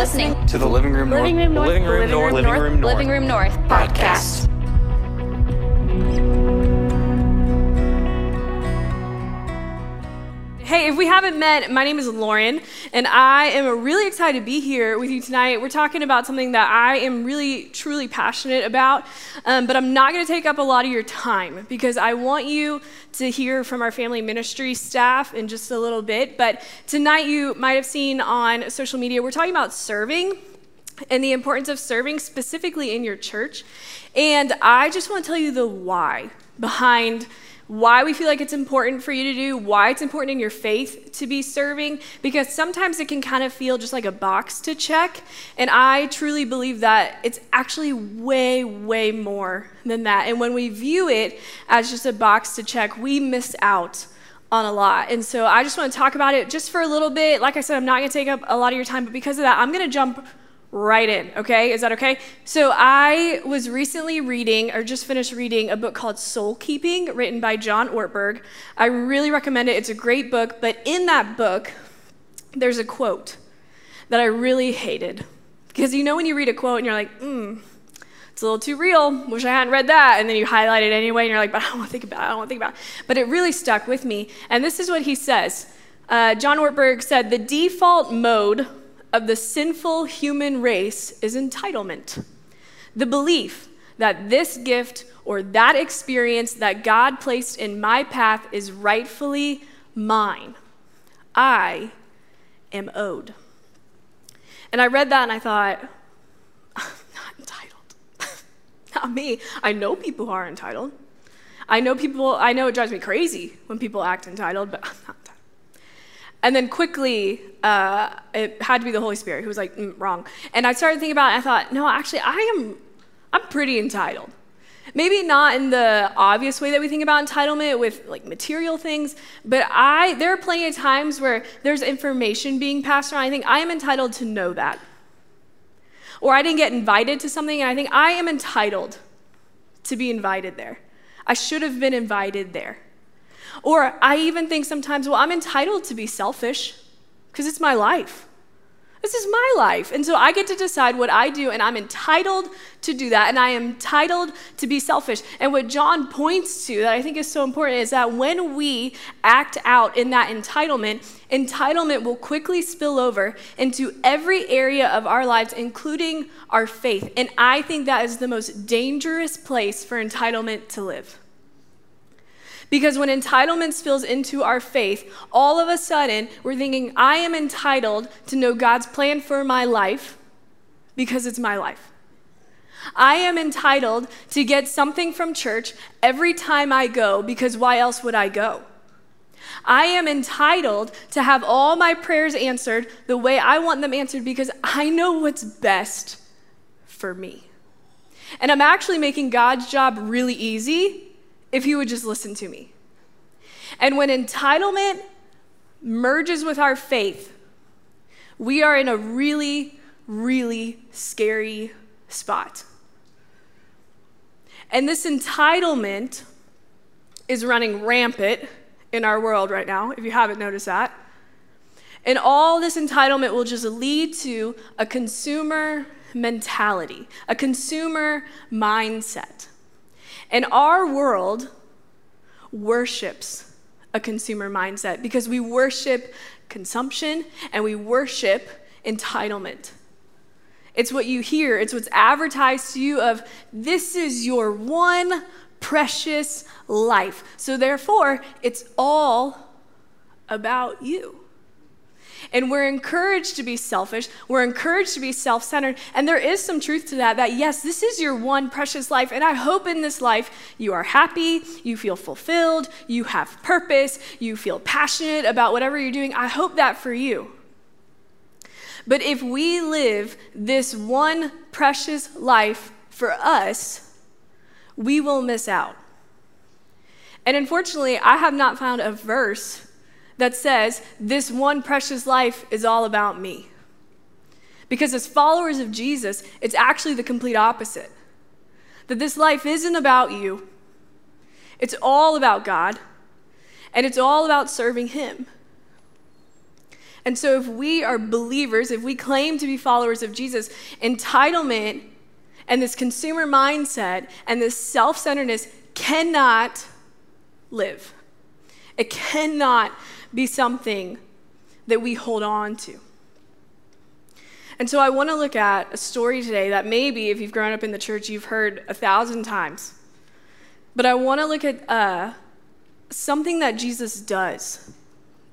listening to the Living Room North. Living Room North. Living Room North. Living Room North, Living Room North podcast. Hey, if we haven't met, my name is Lauren, and I am really excited to be here with you tonight. We're talking about something that I am really, truly passionate about, um, but I'm not going to take up a lot of your time because I want you to hear from our family ministry staff in just a little bit. But tonight, you might have seen on social media, we're talking about serving and the importance of serving specifically in your church. And I just want to tell you the why behind why we feel like it's important for you to do, why it's important in your faith to be serving, because sometimes it can kind of feel just like a box to check. And I truly believe that it's actually way, way more than that. And when we view it as just a box to check, we miss out on a lot. And so I just want to talk about it just for a little bit. Like I said, I'm not going to take up a lot of your time, but because of that, I'm going to jump right in, okay? Is that okay? So I was recently reading, or just finished reading, a book called Soul Keeping, written by John Ortberg. I really recommend it. It's a great book, but in that book, there's a quote that I really hated. Because you know when you read a quote and you're like, hmm, it's a little too real. Wish I hadn't read that. And then you highlight it anyway, and you're like, but I don't want to think about it. I don't want to think about it. But it really stuck with me. And this is what he says. Uh, John Ortberg said, the default mode of the sinful human race is entitlement. The belief that this gift or that experience that God placed in my path is rightfully mine. I am owed. And I read that and I thought, I'm not entitled. not me. I know people who are entitled. I know people, I know it drives me crazy when people act entitled, but I'm not and then quickly, uh, it had to be the Holy Spirit who was like, mm, wrong. And I started thinking about it. I thought, no, actually, I am, I'm pretty entitled. Maybe not in the obvious way that we think about entitlement with like material things, but I, there are plenty of times where there's information being passed around. I think I am entitled to know that. Or I didn't get invited to something, and I think I am entitled to be invited there. I should have been invited there. Or I even think sometimes, well, I'm entitled to be selfish because it's my life. This is my life. And so I get to decide what I do, and I'm entitled to do that, and I am entitled to be selfish. And what John points to that I think is so important is that when we act out in that entitlement, entitlement will quickly spill over into every area of our lives, including our faith. And I think that is the most dangerous place for entitlement to live. Because when entitlement spills into our faith, all of a sudden we're thinking, I am entitled to know God's plan for my life because it's my life. I am entitled to get something from church every time I go because why else would I go? I am entitled to have all my prayers answered the way I want them answered because I know what's best for me. And I'm actually making God's job really easy if you would just listen to me. And when entitlement merges with our faith, we are in a really, really scary spot. And this entitlement is running rampant in our world right now, if you haven't noticed that. And all this entitlement will just lead to a consumer mentality, a consumer mindset. And our world worships a consumer mindset because we worship consumption and we worship entitlement. It's what you hear, it's what's advertised to you of this is your one precious life. So therefore, it's all about you. And we're encouraged to be selfish. We're encouraged to be self centered. And there is some truth to that, that yes, this is your one precious life. And I hope in this life you are happy, you feel fulfilled, you have purpose, you feel passionate about whatever you're doing. I hope that for you. But if we live this one precious life for us, we will miss out. And unfortunately, I have not found a verse that says, This one precious life is all about me. Because as followers of Jesus, it's actually the complete opposite. That this life isn't about you, it's all about God, and it's all about serving Him. And so, if we are believers, if we claim to be followers of Jesus, entitlement and this consumer mindset and this self centeredness cannot live. It cannot be something that we hold on to. And so I want to look at a story today that maybe, if you've grown up in the church, you've heard a thousand times. But I want to look at uh, something that Jesus does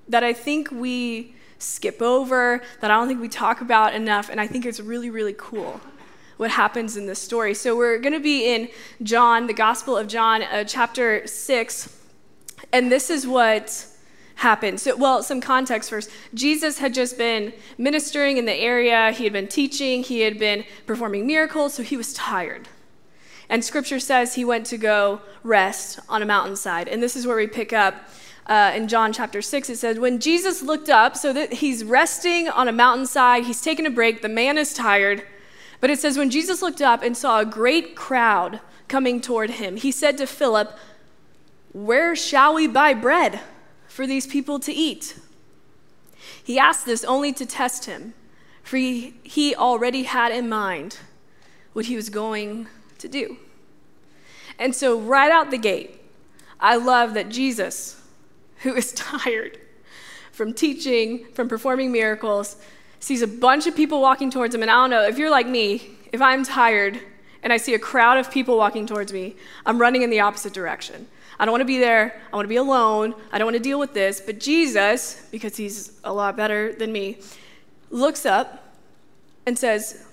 that I think we skip over, that I don't think we talk about enough, and I think it's really, really cool what happens in this story. So we're going to be in John, the Gospel of John, uh, chapter 6, and this is what happened. So, well, some context first. Jesus had just been ministering in the area, he had been teaching, he had been performing miracles, so he was tired. And scripture says he went to go rest on a mountainside. And this is where we pick up uh, in John chapter 6. It says, When Jesus looked up, so that he's resting on a mountainside, he's taking a break, the man is tired. But it says, When Jesus looked up and saw a great crowd coming toward him, he said to Philip, Where shall we buy bread? For these people to eat? He asked this only to test him, for he, he already had in mind what he was going to do. And so, right out the gate, I love that Jesus, who is tired from teaching, from performing miracles, sees a bunch of people walking towards him. And I don't know, if you're like me, if I'm tired and I see a crowd of people walking towards me, I'm running in the opposite direction. I don't want to be there. I want to be alone. I don't want to deal with this. But Jesus, because he's a lot better than me, looks up and says,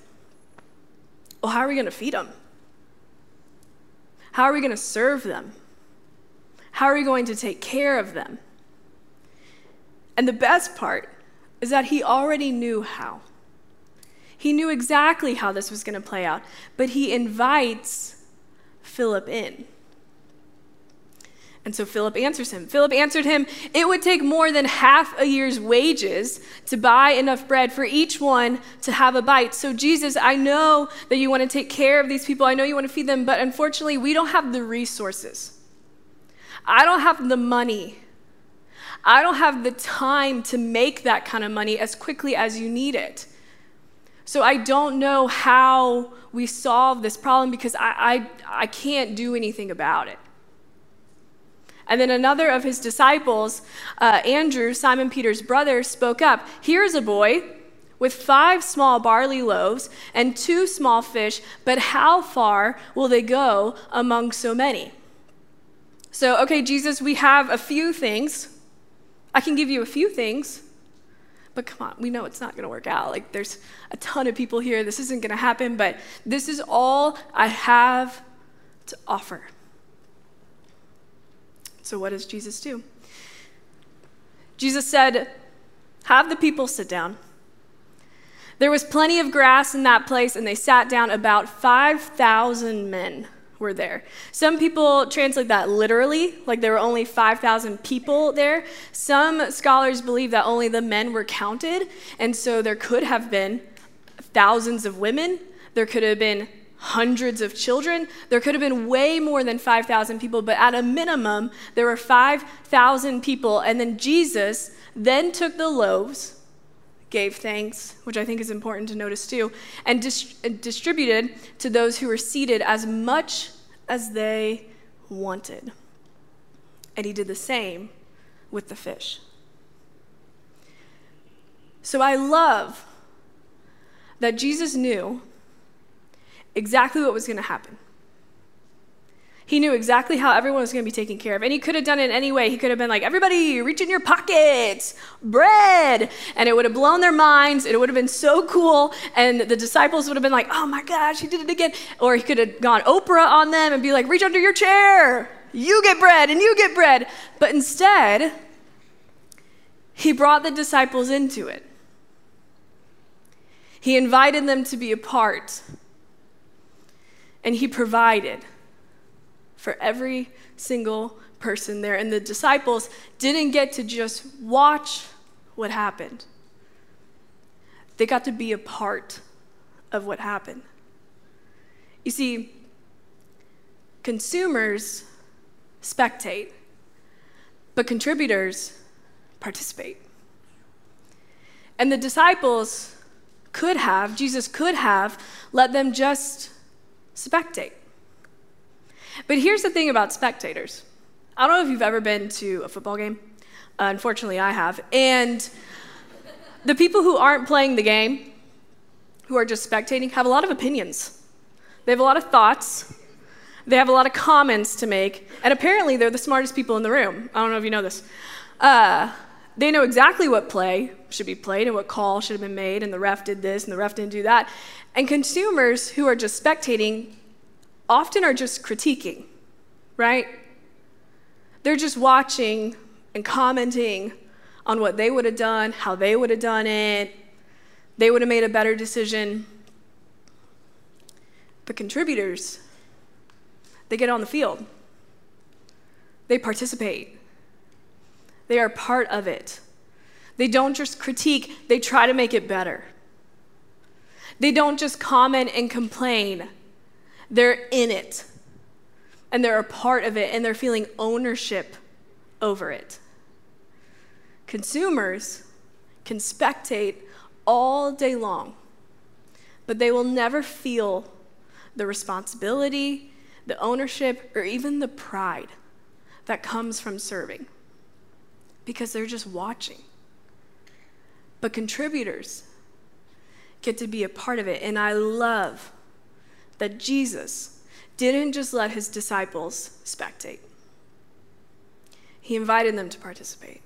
Well, how are we going to feed them? How are we going to serve them? How are we going to take care of them? And the best part is that he already knew how. He knew exactly how this was going to play out, but he invites Philip in. And so Philip answers him. Philip answered him, It would take more than half a year's wages to buy enough bread for each one to have a bite. So, Jesus, I know that you want to take care of these people. I know you want to feed them, but unfortunately, we don't have the resources. I don't have the money. I don't have the time to make that kind of money as quickly as you need it. So, I don't know how we solve this problem because I, I, I can't do anything about it. And then another of his disciples, uh, Andrew, Simon Peter's brother, spoke up Here's a boy with five small barley loaves and two small fish, but how far will they go among so many? So, okay, Jesus, we have a few things. I can give you a few things, but come on, we know it's not going to work out. Like, there's a ton of people here. This isn't going to happen, but this is all I have to offer. So, what does Jesus do? Jesus said, Have the people sit down. There was plenty of grass in that place, and they sat down. About 5,000 men were there. Some people translate that literally, like there were only 5,000 people there. Some scholars believe that only the men were counted, and so there could have been thousands of women. There could have been hundreds of children. There could have been way more than 5,000 people, but at a minimum, there were 5,000 people. And then Jesus then took the loaves, gave thanks, which I think is important to notice too, and dis- distributed to those who were seated as much as they wanted. And he did the same with the fish. So I love that Jesus knew exactly what was going to happen. He knew exactly how everyone was going to be taken care of. And he could have done it any way. He could have been like, everybody, reach in your pockets, bread. And it would have blown their minds. It would have been so cool. And the disciples would have been like, oh my gosh, he did it again. Or he could have gone Oprah on them and be like, reach under your chair. You get bread and you get bread. But instead, he brought the disciples into it. He invited them to be a part and he provided for every single person there. And the disciples didn't get to just watch what happened, they got to be a part of what happened. You see, consumers spectate, but contributors participate. And the disciples could have, Jesus could have, let them just spectate. But here's the thing about spectators I don't know if you've ever been to a football game. Uh, unfortunately, I have. And the people who aren't playing the game, who are just spectating, have a lot of opinions. They have a lot of thoughts. They have a lot of comments to make. And apparently, they're the smartest people in the room. I don't know if you know this. Uh, they know exactly what play should be played and what call should have been made, and the ref did this and the ref didn't do that. And consumers who are just spectating often are just critiquing, right? They're just watching and commenting on what they would have done, how they would have done it. They would have made a better decision. But contributors, they get on the field, they participate, they are part of it. They don't just critique, they try to make it better. They don't just comment and complain, they're in it. And they're a part of it, and they're feeling ownership over it. Consumers can spectate all day long, but they will never feel the responsibility, the ownership, or even the pride that comes from serving because they're just watching. But contributors get to be a part of it. And I love that Jesus didn't just let his disciples spectate, he invited them to participate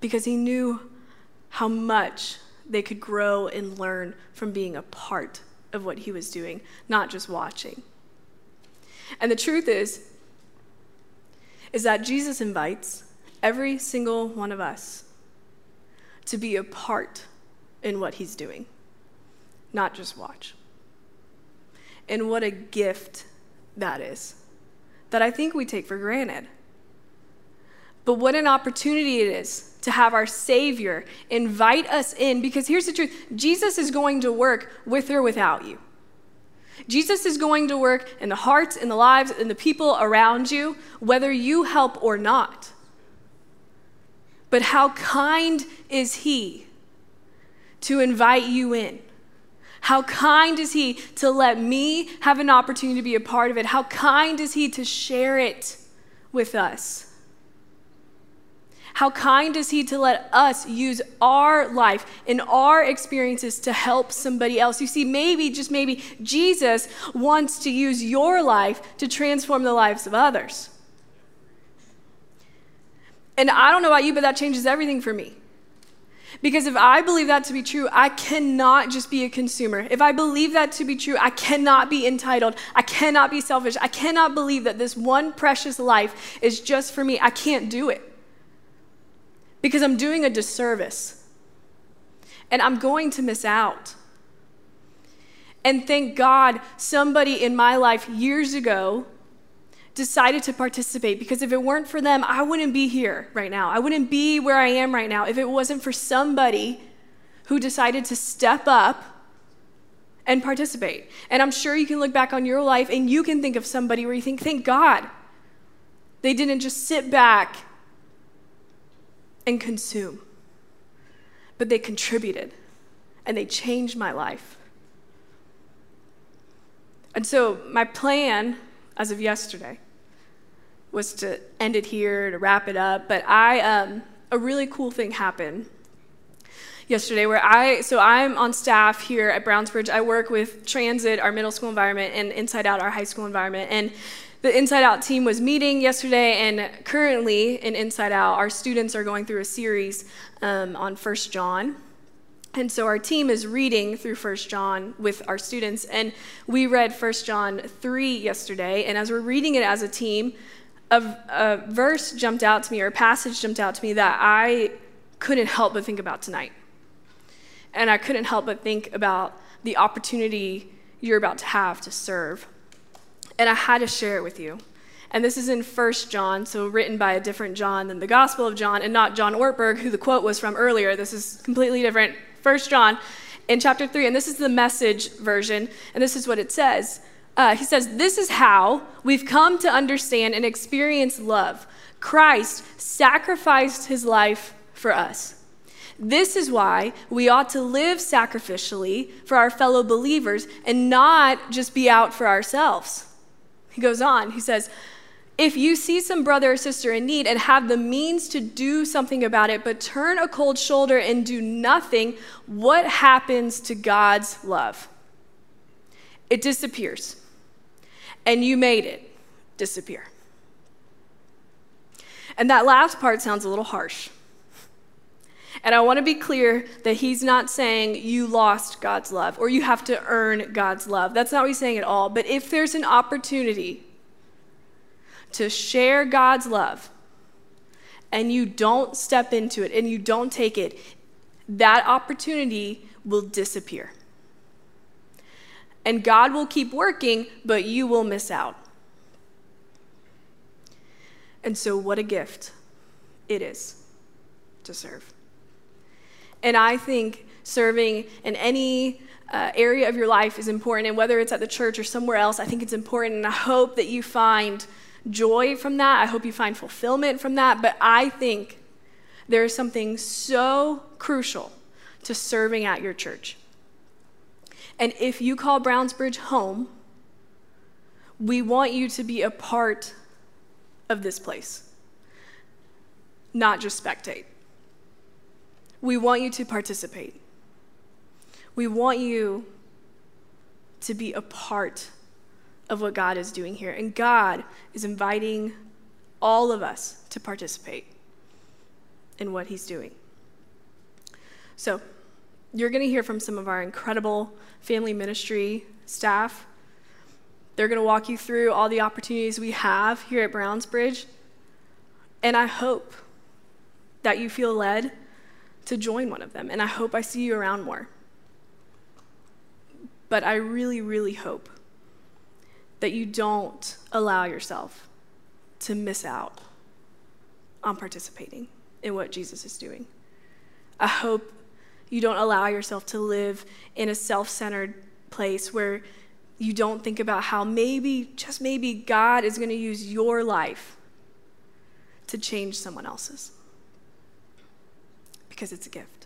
because he knew how much they could grow and learn from being a part of what he was doing, not just watching. And the truth is, is that Jesus invites every single one of us to be a part in what he's doing, not just watch. And what a gift that is, that I think we take for granted. But what an opportunity it is to have our Savior invite us in, because here's the truth Jesus is going to work with or without you. Jesus is going to work in the hearts, in the lives, in the people around you, whether you help or not. But how kind is He to invite you in? How kind is He to let me have an opportunity to be a part of it? How kind is He to share it with us? How kind is He to let us use our life and our experiences to help somebody else? You see, maybe, just maybe, Jesus wants to use your life to transform the lives of others. And I don't know about you, but that changes everything for me. Because if I believe that to be true, I cannot just be a consumer. If I believe that to be true, I cannot be entitled. I cannot be selfish. I cannot believe that this one precious life is just for me. I can't do it because I'm doing a disservice and I'm going to miss out. And thank God somebody in my life years ago decided to participate because if it weren't for them, I wouldn't be here right now. I wouldn't be where I am right now if it wasn't for somebody who decided to step up and participate. And I'm sure you can look back on your life and you can think of somebody where you think, thank God they didn't just sit back and consume. But they contributed and they changed my life. And so, my plan as of yesterday was to end it here, to wrap it up. But I, um, a really cool thing happened yesterday where I, so I'm on staff here at Brownsbridge. I work with Transit, our middle school environment, and Inside Out, our high school environment. And the Inside Out team was meeting yesterday, and currently in Inside Out, our students are going through a series um, on First John. And so our team is reading through First John with our students, and we read First John 3 yesterday. And as we're reading it as a team, a, a verse jumped out to me, or a passage jumped out to me that I couldn't help but think about tonight. And I couldn't help but think about the opportunity you're about to have to serve and I had to share it with you. And this is in First John, so written by a different John than the Gospel of John, and not John Ortberg, who the quote was from earlier. This is completely different. First John in chapter 3, and this is the message version, and this is what it says. Uh, he says, This is how we've come to understand and experience love. Christ sacrificed his life for us. This is why we ought to live sacrificially for our fellow believers and not just be out for ourselves. He goes on, he says, if you see some brother or sister in need and have the means to do something about it, but turn a cold shoulder and do nothing, what happens to God's love? It disappears. And you made it disappear. And that last part sounds a little harsh. And I want to be clear that he's not saying you lost God's love or you have to earn God's love. That's not what he's saying at all. But if there's an opportunity to share God's love and you don't step into it and you don't take it, that opportunity will disappear. And God will keep working, but you will miss out. And so, what a gift it is to serve. And I think serving in any uh, area of your life is important. And whether it's at the church or somewhere else, I think it's important. And I hope that you find joy from that. I hope you find fulfillment from that. But I think there is something so crucial to serving at your church. And if you call Brownsbridge home, we want you to be a part of this place, not just spectate. We want you to participate. We want you to be a part of what God is doing here. And God is inviting all of us to participate in what He's doing. So, you're going to hear from some of our incredible family ministry staff. They're going to walk you through all the opportunities we have here at Brownsbridge. And I hope that you feel led to join one of them. And I hope I see you around more. But I really, really hope that you don't allow yourself to miss out on participating in what Jesus is doing. I hope you don't allow yourself to live in a self centered place where you don't think about how maybe, just maybe, God is going to use your life to change someone else's because it's a gift.